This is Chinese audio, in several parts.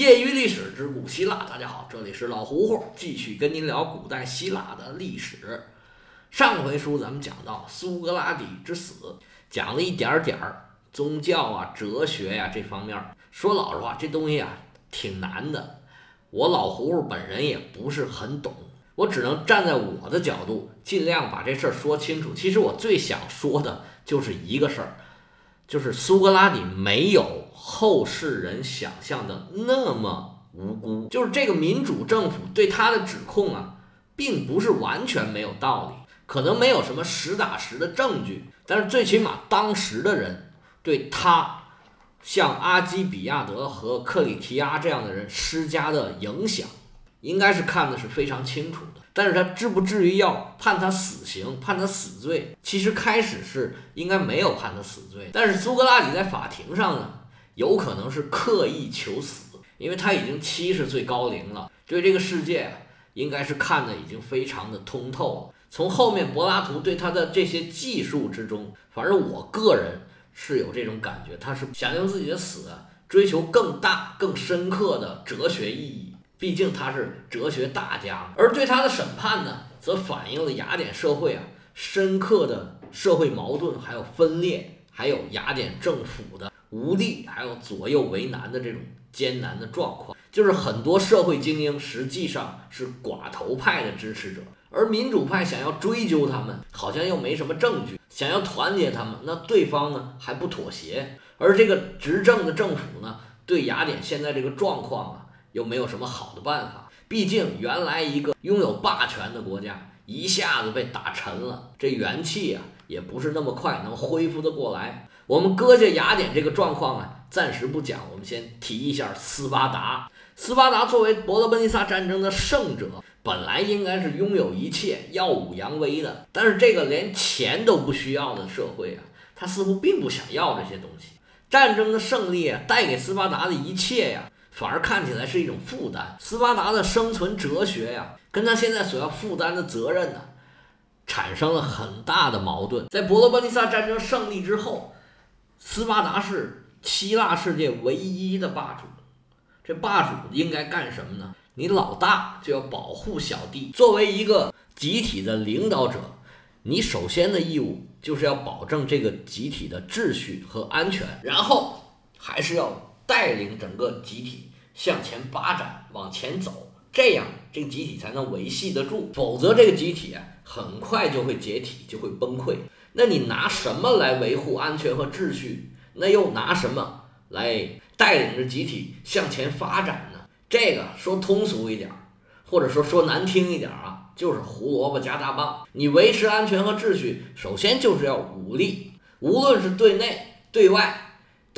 业余历史之古希腊，大家好，这里是老胡胡，继续跟您聊古代希腊的历史。上回书咱们讲到苏格拉底之死，讲了一点点儿宗教啊、哲学呀这方面。说老实话，这东西啊挺难的，我老胡胡本人也不是很懂，我只能站在我的角度，尽量把这事儿说清楚。其实我最想说的就是一个事儿，就是苏格拉底没有。后世人想象的那么无辜，就是这个民主政府对他的指控啊，并不是完全没有道理，可能没有什么实打实的证据，但是最起码当时的人对他，像阿基比亚德和克里提亚这样的人施加的影响，应该是看的是非常清楚的。但是他至不至于要判他死刑，判他死罪？其实开始是应该没有判他死罪，但是苏格拉底在法庭上呢？有可能是刻意求死，因为他已经七十岁高龄了，对这个世界应该是看的已经非常的通透了。从后面柏拉图对他的这些技术之中，反正我个人是有这种感觉，他是想用自己的死追求更大、更深刻的哲学意义。毕竟他是哲学大家，而对他的审判呢，则反映了雅典社会啊深刻的社会矛盾，还有分裂，还有雅典政府的。无力，还有左右为难的这种艰难的状况，就是很多社会精英实际上是寡头派的支持者，而民主派想要追究他们，好像又没什么证据；想要团结他们，那对方呢还不妥协。而这个执政的政府呢，对雅典现在这个状况啊，又没有什么好的办法。毕竟原来一个拥有霸权的国家，一下子被打沉了，这元气啊，也不是那么快能恢复得过来。我们搁下雅典这个状况啊，暂时不讲。我们先提一下斯巴达。斯巴达作为伯罗奔尼撒战争的胜者，本来应该是拥有一切、耀武扬威的。但是这个连钱都不需要的社会啊，他似乎并不想要这些东西。战争的胜利啊，带给斯巴达的一切呀，反而看起来是一种负担。斯巴达的生存哲学呀，跟他现在所要负担的责任呢，产生了很大的矛盾。在伯罗奔尼撒战争胜利之后。斯巴达是希腊世界唯一的霸主，这霸主应该干什么呢？你老大就要保护小弟。作为一个集体的领导者，你首先的义务就是要保证这个集体的秩序和安全，然后还是要带领整个集体向前发展、往前走，这样这个集体才能维系得住。否则，这个集体啊很快就会解体，就会崩溃。那你拿什么来维护安全和秩序？那又拿什么来带领着集体向前发展呢？这个说通俗一点，或者说说难听一点啊，就是胡萝卜加大棒。你维持安全和秩序，首先就是要武力，无论是对内对外，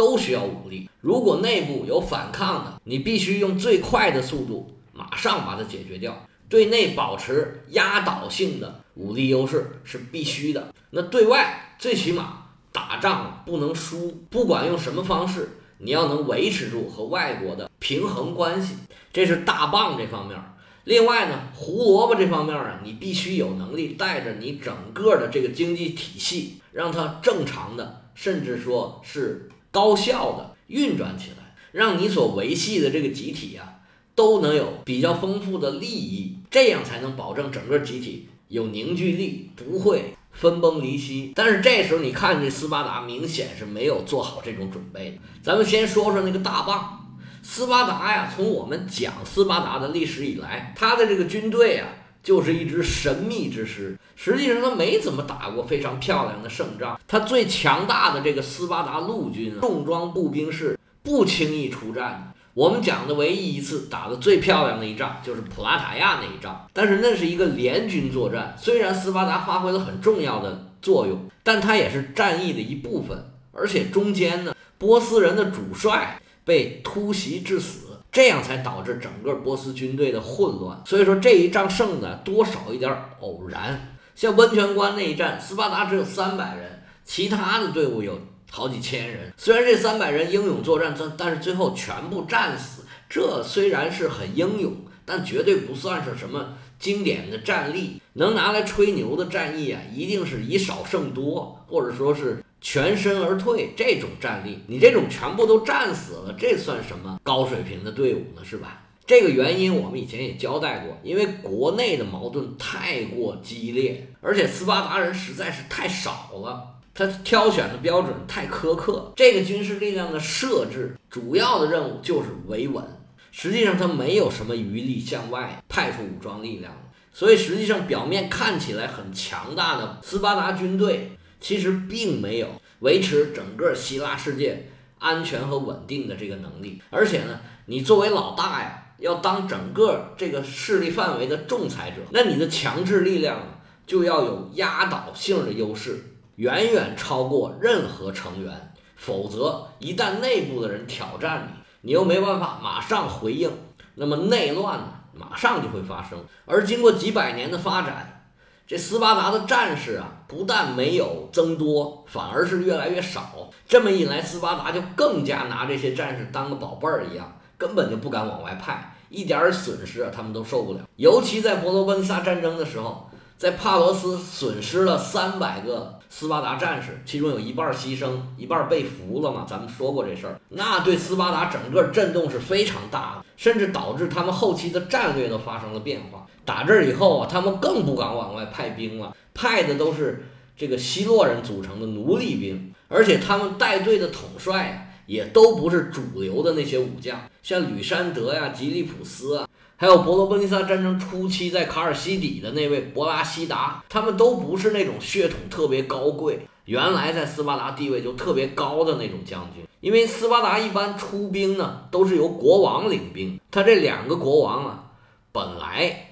都需要武力。如果内部有反抗的，你必须用最快的速度马上把它解决掉。对内保持压倒性的武力优势是必须的，那对外最起码打仗不能输，不管用什么方式，你要能维持住和外国的平衡关系，这是大棒这方面。另外呢，胡萝卜这方面啊，你必须有能力带着你整个的这个经济体系，让它正常的，甚至说是高效的运转起来，让你所维系的这个集体啊。都能有比较丰富的利益，这样才能保证整个集体有凝聚力，不会分崩离析。但是这时候你看这斯巴达明显是没有做好这种准备。咱们先说说那个大棒，斯巴达呀，从我们讲斯巴达的历史以来，他的这个军队啊，就是一支神秘之师。实际上他没怎么打过非常漂亮的胜仗，他最强大的这个斯巴达陆军重装步兵是不轻易出战的。我们讲的唯一一次打的最漂亮的一仗，就是普拉塔亚那一仗。但是那是一个联军作战，虽然斯巴达发挥了很重要的作用，但它也是战役的一部分。而且中间呢，波斯人的主帅被突袭致死，这样才导致整个波斯军队的混乱。所以说这一仗胜的多少一点偶然。像温泉关那一战，斯巴达只有三百人，其他的队伍有。好几千人，虽然这三百人英勇作战，但但是最后全部战死。这虽然是很英勇，但绝对不算是什么经典的战例。能拿来吹牛的战役啊，一定是以少胜多，或者说是全身而退这种战力，你这种全部都战死了，这算什么高水平的队伍呢？是吧？这个原因我们以前也交代过，因为国内的矛盾太过激烈，而且斯巴达人实在是太少了，他挑选的标准太苛刻。这个军事力量的设置，主要的任务就是维稳，实际上他没有什么余力向外派出武装力量，所以实际上表面看起来很强大的斯巴达军队。其实并没有维持整个希腊世界安全和稳定的这个能力，而且呢，你作为老大呀，要当整个这个势力范围的仲裁者，那你的强制力量就要有压倒性的优势，远远超过任何成员，否则一旦内部的人挑战你，你又没办法马上回应，那么内乱呢，马上就会发生。而经过几百年的发展。这斯巴达的战士啊，不但没有增多，反而是越来越少。这么一来，斯巴达就更加拿这些战士当个宝贝儿一样，根本就不敢往外派，一点损失啊，他们都受不了。尤其在伯罗奔尼撒战争的时候，在帕罗斯损失了三百个斯巴达战士，其中有一半牺牲，一半被俘了嘛。咱们说过这事儿，那对斯巴达整个震动是非常大的，甚至导致他们后期的战略都发生了变化。打这儿以后啊，他们更不敢往外派兵了，派的都是这个希洛人组成的奴隶兵，而且他们带队的统帅啊，也都不是主流的那些武将，像吕山德呀、吉利普斯啊，还有伯罗奔尼撒战争初期在卡尔西底的那位博拉西达，他们都不是那种血统特别高贵，原来在斯巴达地位就特别高的那种将军，因为斯巴达一般出兵呢，都是由国王领兵，他这两个国王啊，本来。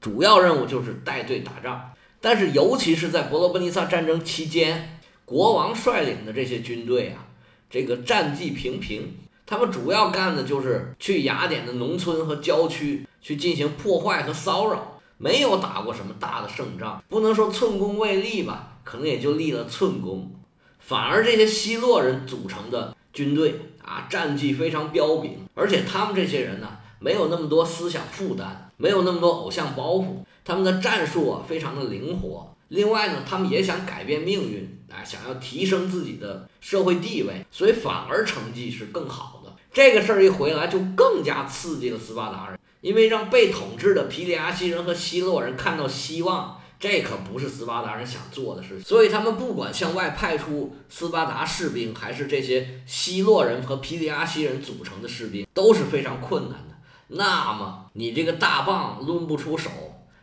主要任务就是带队打仗，但是尤其是在伯罗奔尼撒战争期间，国王率领的这些军队啊，这个战绩平平。他们主要干的就是去雅典的农村和郊区去进行破坏和骚扰，没有打过什么大的胜仗，不能说寸功未立吧，可能也就立了寸功。反而这些希洛人组成的军队啊，战绩非常彪炳，而且他们这些人呢，没有那么多思想负担。没有那么多偶像包袱，他们的战术啊非常的灵活。另外呢，他们也想改变命运，啊，想要提升自己的社会地位，所以反而成绩是更好。这个事儿一回来，就更加刺激了斯巴达人，因为让被统治的皮里亚西人和希洛人看到希望，这可不是斯巴达人想做的事情。所以他们不管向外派出斯巴达士兵，还是这些希洛人和皮里亚西人组成的士兵，都是非常困难的。那么你这个大棒抡不出手，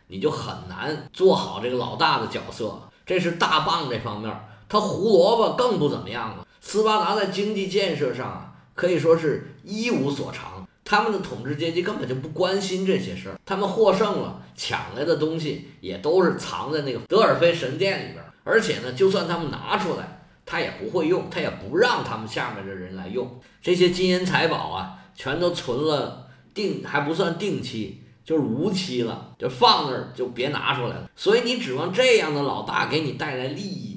你就很难做好这个老大的角色。这是大棒这方面，他胡萝卜更不怎么样了。斯巴达在经济建设上啊，可以说是一无所长。他们的统治阶级根本就不关心这些事儿。他们获胜了，抢来的东西也都是藏在那个德尔菲神殿里边。而且呢，就算他们拿出来，他也不会用，他也不让他们下面的人来用。这些金银财宝啊，全都存了。定还不算定期，就是无期了，就放那儿就别拿出来了。所以你指望这样的老大给你带来利益，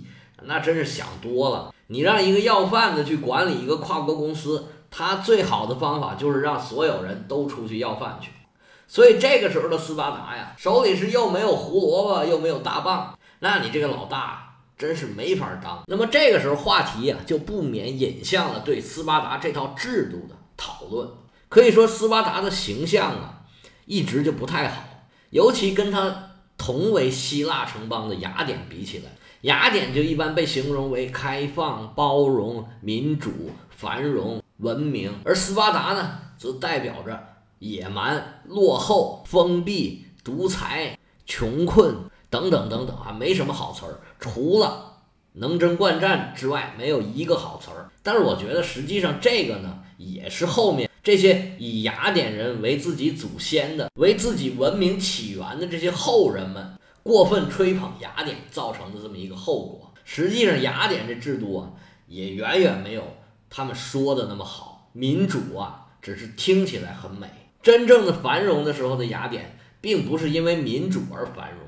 那真是想多了。你让一个要饭的去管理一个跨国公司，他最好的方法就是让所有人都出去要饭去。所以这个时候的斯巴达呀，手里是又没有胡萝卜，又没有大棒，那你这个老大真是没法当。那么这个时候话题呀，就不免引向了对斯巴达这套制度的讨论。可以说，斯巴达的形象啊，一直就不太好，尤其跟他同为希腊城邦的雅典比起来，雅典就一般被形容为开放、包容、民主、繁荣、文明，而斯巴达呢，则代表着野蛮、落后、封闭、独裁、穷困等等等等啊，没什么好词儿，除了能征惯战之外，没有一个好词儿。但是我觉得，实际上这个呢，也是后面。这些以雅典人为自己祖先的、为自己文明起源的这些后人们，过分吹捧雅典造成的这么一个后果。实际上，雅典这制度啊，也远远没有他们说的那么好。民主啊，只是听起来很美。真正的繁荣的时候的雅典，并不是因为民主而繁荣，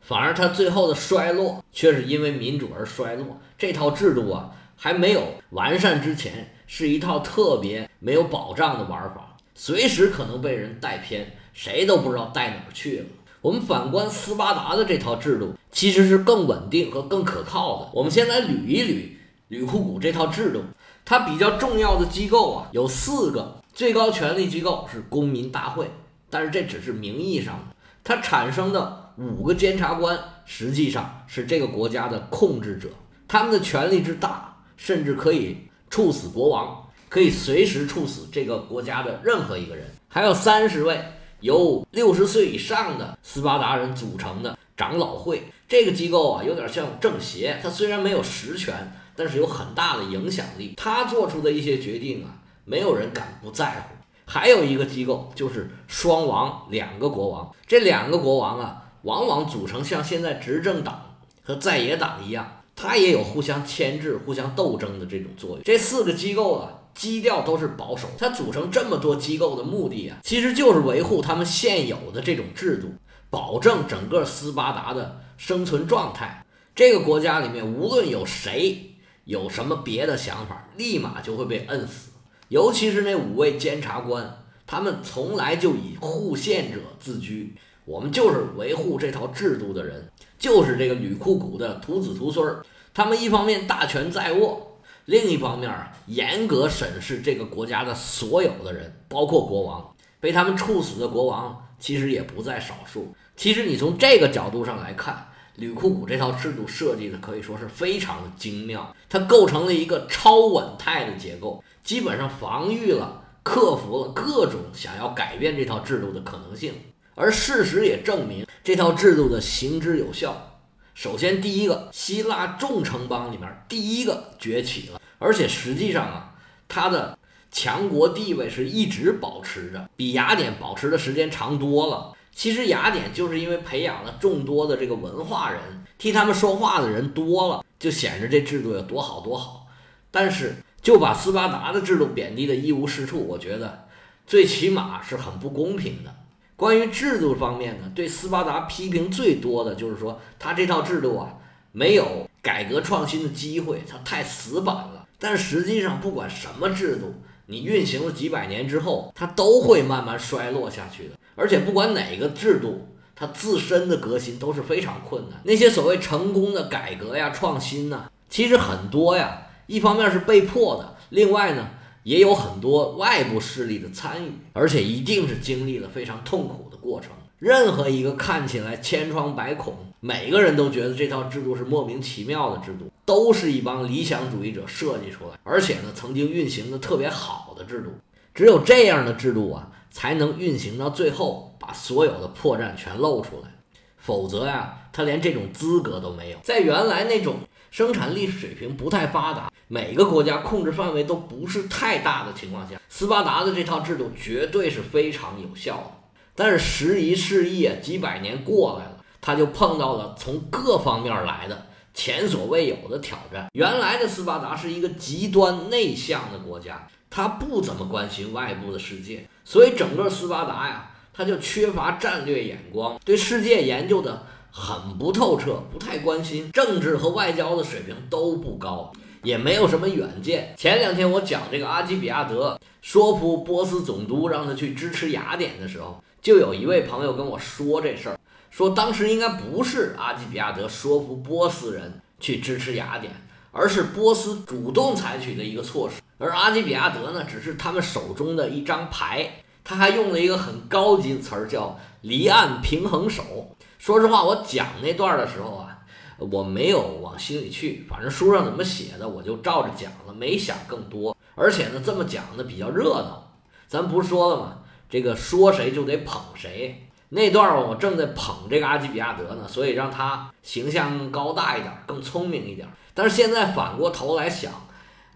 反而它最后的衰落却是因为民主而衰落。这套制度啊，还没有完善之前。是一套特别没有保障的玩法，随时可能被人带偏，谁都不知道带哪儿去了。我们反观斯巴达的这套制度，其实是更稳定和更可靠的。我们先来捋一捋吕库古这套制度，它比较重要的机构啊有四个，最高权力机构是公民大会，但是这只是名义上的，它产生的五个监察官实际上是这个国家的控制者，他们的权力之大，甚至可以处死国王，可以随时处死这个国家的任何一个人，还有三十位。由六十岁以上的斯巴达人组成的长老会，这个机构啊，有点像政协。它虽然没有实权，但是有很大的影响力。他做出的一些决定啊，没有人敢不在乎。还有一个机构就是双王，两个国王。这两个国王啊，往往组成像现在执政党和在野党一样，它也有互相牵制、互相斗争的这种作用。这四个机构啊。基调都是保守，它组成这么多机构的目的啊，其实就是维护他们现有的这种制度，保证整个斯巴达的生存状态。这个国家里面，无论有谁有什么别的想法，立马就会被摁死。尤其是那五位监察官，他们从来就以护宪者自居，我们就是维护这套制度的人，就是这个吕库古的徒子徒孙儿。他们一方面大权在握。另一方面啊，严格审视这个国家的所有的人，包括国王，被他们处死的国王其实也不在少数。其实你从这个角度上来看，吕库古这套制度设计的可以说是非常的精妙，它构成了一个超稳态的结构，基本上防御了、克服了各种想要改变这套制度的可能性。而事实也证明，这套制度的行之有效。首先，第一个，希腊众城邦里面第一个崛起了，而且实际上啊，它的强国地位是一直保持着，比雅典保持的时间长多了。其实雅典就是因为培养了众多的这个文化人，替他们说话的人多了，就显着这制度有多好多好。但是就把斯巴达的制度贬低的一无是处，我觉得最起码是很不公平的。关于制度方面呢，对斯巴达批评最多的就是说，他这套制度啊，没有改革创新的机会，它太死板了。但实际上，不管什么制度，你运行了几百年之后，它都会慢慢衰落下去的。而且，不管哪个制度，它自身的革新都是非常困难。那些所谓成功的改革呀、创新呢，其实很多呀，一方面是被迫的，另外呢。也有很多外部势力的参与，而且一定是经历了非常痛苦的过程。任何一个看起来千疮百孔，每个人都觉得这套制度是莫名其妙的制度，都是一帮理想主义者设计出来，而且呢，曾经运行的特别好的制度。只有这样的制度啊，才能运行到最后，把所有的破绽全露出来。否则呀，他连这种资格都没有。在原来那种。生产力水平不太发达，每个国家控制范围都不是太大的情况下，斯巴达的这套制度绝对是非常有效的。但是时移世易，几百年过来了，他就碰到了从各方面来的前所未有的挑战。原来的斯巴达是一个极端内向的国家，他不怎么关心外部的世界，所以整个斯巴达呀，他就缺乏战略眼光，对世界研究的。很不透彻，不太关心政治和外交的水平都不高，也没有什么远见。前两天我讲这个阿基比亚德说服波斯总督让他去支持雅典的时候，就有一位朋友跟我说这事儿，说当时应该不是阿基比亚德说服波斯人去支持雅典，而是波斯主动采取的一个措施，而阿基比亚德呢，只是他们手中的一张牌。他还用了一个很高级的词儿，叫离岸平衡手。说实话，我讲那段的时候啊，我没有往心里去，反正书上怎么写的，我就照着讲了，没想更多。而且呢，这么讲的比较热闹。咱不是说了吗？这个说谁就得捧谁。那段我正在捧这个阿基比亚德呢，所以让他形象更高大一点，更聪明一点。但是现在反过头来想，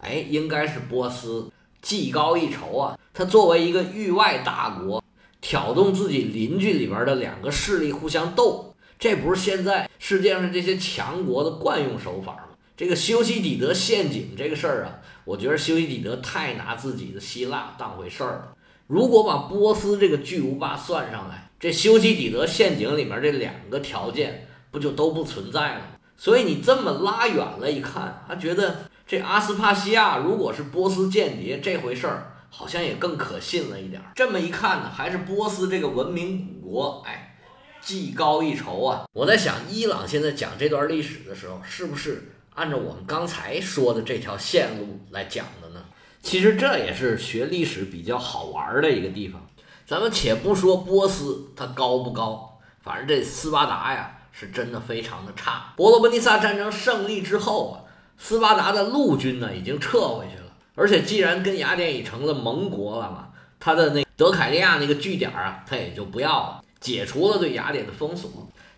哎，应该是波斯技高一筹啊。他作为一个域外大国。挑动自己邻居里边的两个势力互相斗，这不是现在世界上这些强国的惯用手法吗？这个修昔底德陷阱这个事儿啊，我觉得修昔底德太拿自己的希腊当回事儿了。如果把波斯这个巨无霸算上来，这修昔底德陷阱里面这两个条件不就都不存在了吗？所以你这么拉远了一看，他觉得这阿斯帕西亚如果是波斯间谍这回事儿。好像也更可信了一点儿。这么一看呢，还是波斯这个文明古国，哎，技高一筹啊！我在想，伊朗现在讲这段历史的时候，是不是按照我们刚才说的这条线路来讲的呢？其实这也是学历史比较好玩的一个地方。咱们且不说波斯它高不高，反正这斯巴达呀是真的非常的差。伯罗奔尼撒战争胜利之后啊，斯巴达的陆军呢已经撤回去了，而且既然跟雅典已成了盟国了嘛，他的那德凯利亚那个据点啊，他也就不要了，解除了对雅典的封锁。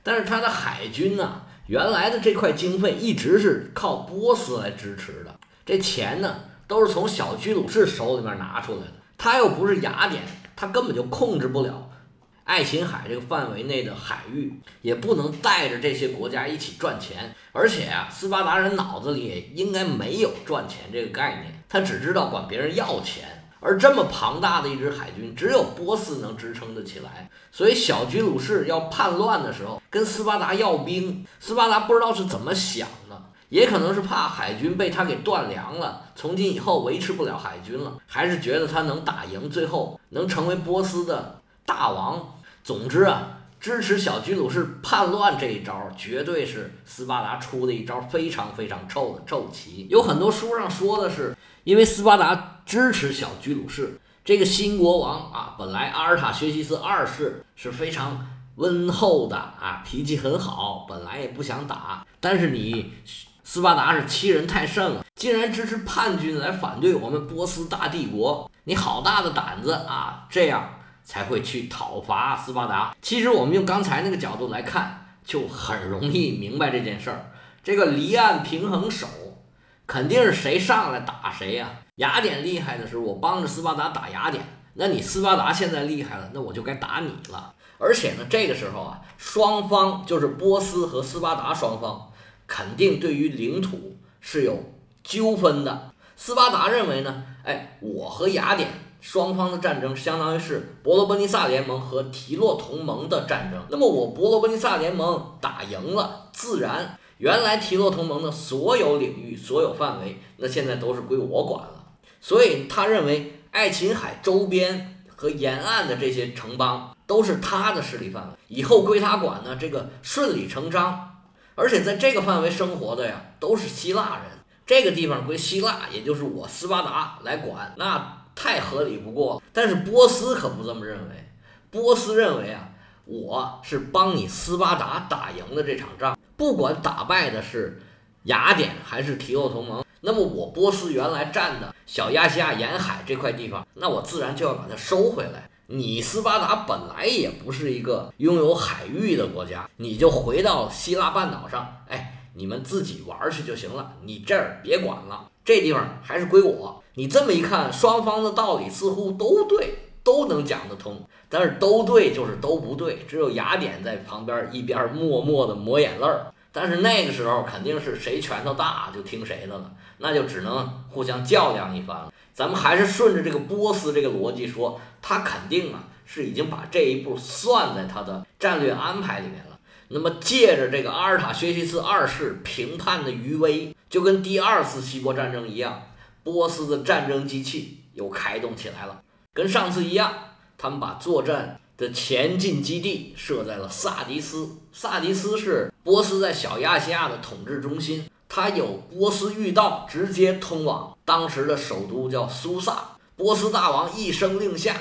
但是他的海军呢，原来的这块经费一直是靠波斯来支持的，这钱呢都是从小居鲁士手里面拿出来的，他又不是雅典。他根本就控制不了爱琴海这个范围内的海域，也不能带着这些国家一起赚钱。而且啊，斯巴达人脑子里也应该没有赚钱这个概念，他只知道管别人要钱。而这么庞大的一支海军，只有波斯能支撑得起来。所以小居鲁士要叛乱的时候，跟斯巴达要兵，斯巴达不知道是怎么想的。也可能是怕海军被他给断粮了，从今以后维持不了海军了，还是觉得他能打赢，最后能成为波斯的大王。总之啊，支持小居鲁士叛乱这一招，绝对是斯巴达出的一招非常非常臭的臭棋。有很多书上说的是，因为斯巴达支持小居鲁士这个新国王啊，本来阿尔塔薛西斯二世是非常温厚的啊，脾气很好，本来也不想打，但是你。斯巴达是欺人太甚了，竟然支持叛军来反对我们波斯大帝国，你好大的胆子啊！这样才会去讨伐斯巴达。其实我们用刚才那个角度来看，就很容易明白这件事儿。这个离岸平衡手，肯定是谁上来打谁呀？雅典厉害的时候，我帮着斯巴达打雅典，那你斯巴达现在厉害了，那我就该打你了。而且呢，这个时候啊，双方就是波斯和斯巴达双方。肯定对于领土是有纠纷的。斯巴达认为呢，哎，我和雅典双方的战争相当于是伯罗奔尼撒联盟和提洛同盟的战争。那么我伯罗奔尼撒联盟打赢了，自然原来提洛同盟的所有领域、所有范围，那现在都是归我管了。所以他认为爱琴海周边和沿岸的这些城邦都是他的势力范围，以后归他管呢，这个顺理成章。而且在这个范围生活的呀，都是希腊人，这个地方归希腊，也就是我斯巴达来管，那太合理不过。但是波斯可不这么认为，波斯认为啊，我是帮你斯巴达打赢的这场仗，不管打败的是雅典还是提洛同盟，那么我波斯原来占的小亚细亚沿海这块地方，那我自然就要把它收回来。你斯巴达本来也不是一个拥有海域的国家，你就回到希腊半岛上，哎，你们自己玩去就行了，你这儿别管了，这地方还是归我。你这么一看，双方的道理似乎都对，都能讲得通，但是都对就是都不对，只有雅典在旁边一边默默的抹眼泪儿。但是那个时候肯定是谁拳头大就听谁的了，那就只能互相较量一番了。咱们还是顺着这个波斯这个逻辑说，他肯定啊是已经把这一步算在他的战略安排里面了。那么借着这个阿尔塔薛西斯二世平叛的余威，就跟第二次希波战争一样，波斯的战争机器又开动起来了。跟上次一样，他们把作战的前进基地设在了萨迪斯。萨迪斯是波斯在小亚细亚的统治中心。它有波斯御道直接通往当时的首都，叫苏萨。波斯大王一声令下，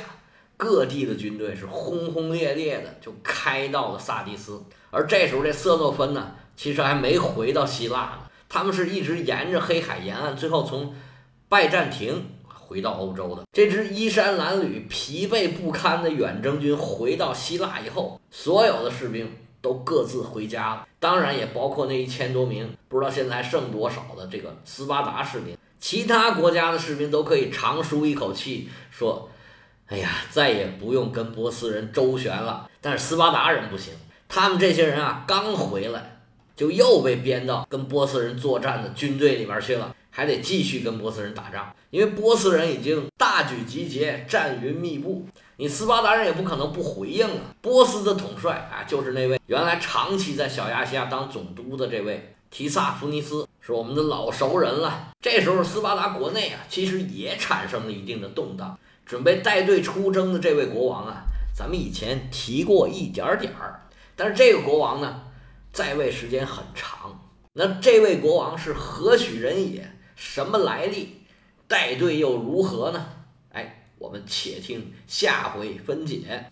各地的军队是轰轰烈烈的就开到了萨迪斯。而这时候，这色诺芬呢，其实还没回到希腊呢，他们是一直沿着黑海沿岸，最后从拜占庭回到欧洲的。这支衣衫褴褛、疲惫不堪的远征军回到希腊以后，所有的士兵。都各自回家了，当然也包括那一千多名不知道现在还剩多少的这个斯巴达士兵。其他国家的士兵都可以长舒一口气，说：“哎呀，再也不用跟波斯人周旋了。”但是斯巴达人不行，他们这些人啊，刚回来就又被编到跟波斯人作战的军队里边去了，还得继续跟波斯人打仗，因为波斯人已经大举集结，战云密布。你斯巴达人也不可能不回应啊！波斯的统帅啊，就是那位原来长期在小亚细亚当总督的这位提萨福尼斯，是我们的老熟人了。这时候斯巴达国内啊，其实也产生了一定的动荡。准备带队出征的这位国王啊，咱们以前提过一点点儿，但是这个国王呢，在位时间很长。那这位国王是何许人也？什么来历？带队又如何呢？哎，我们且听下回分解。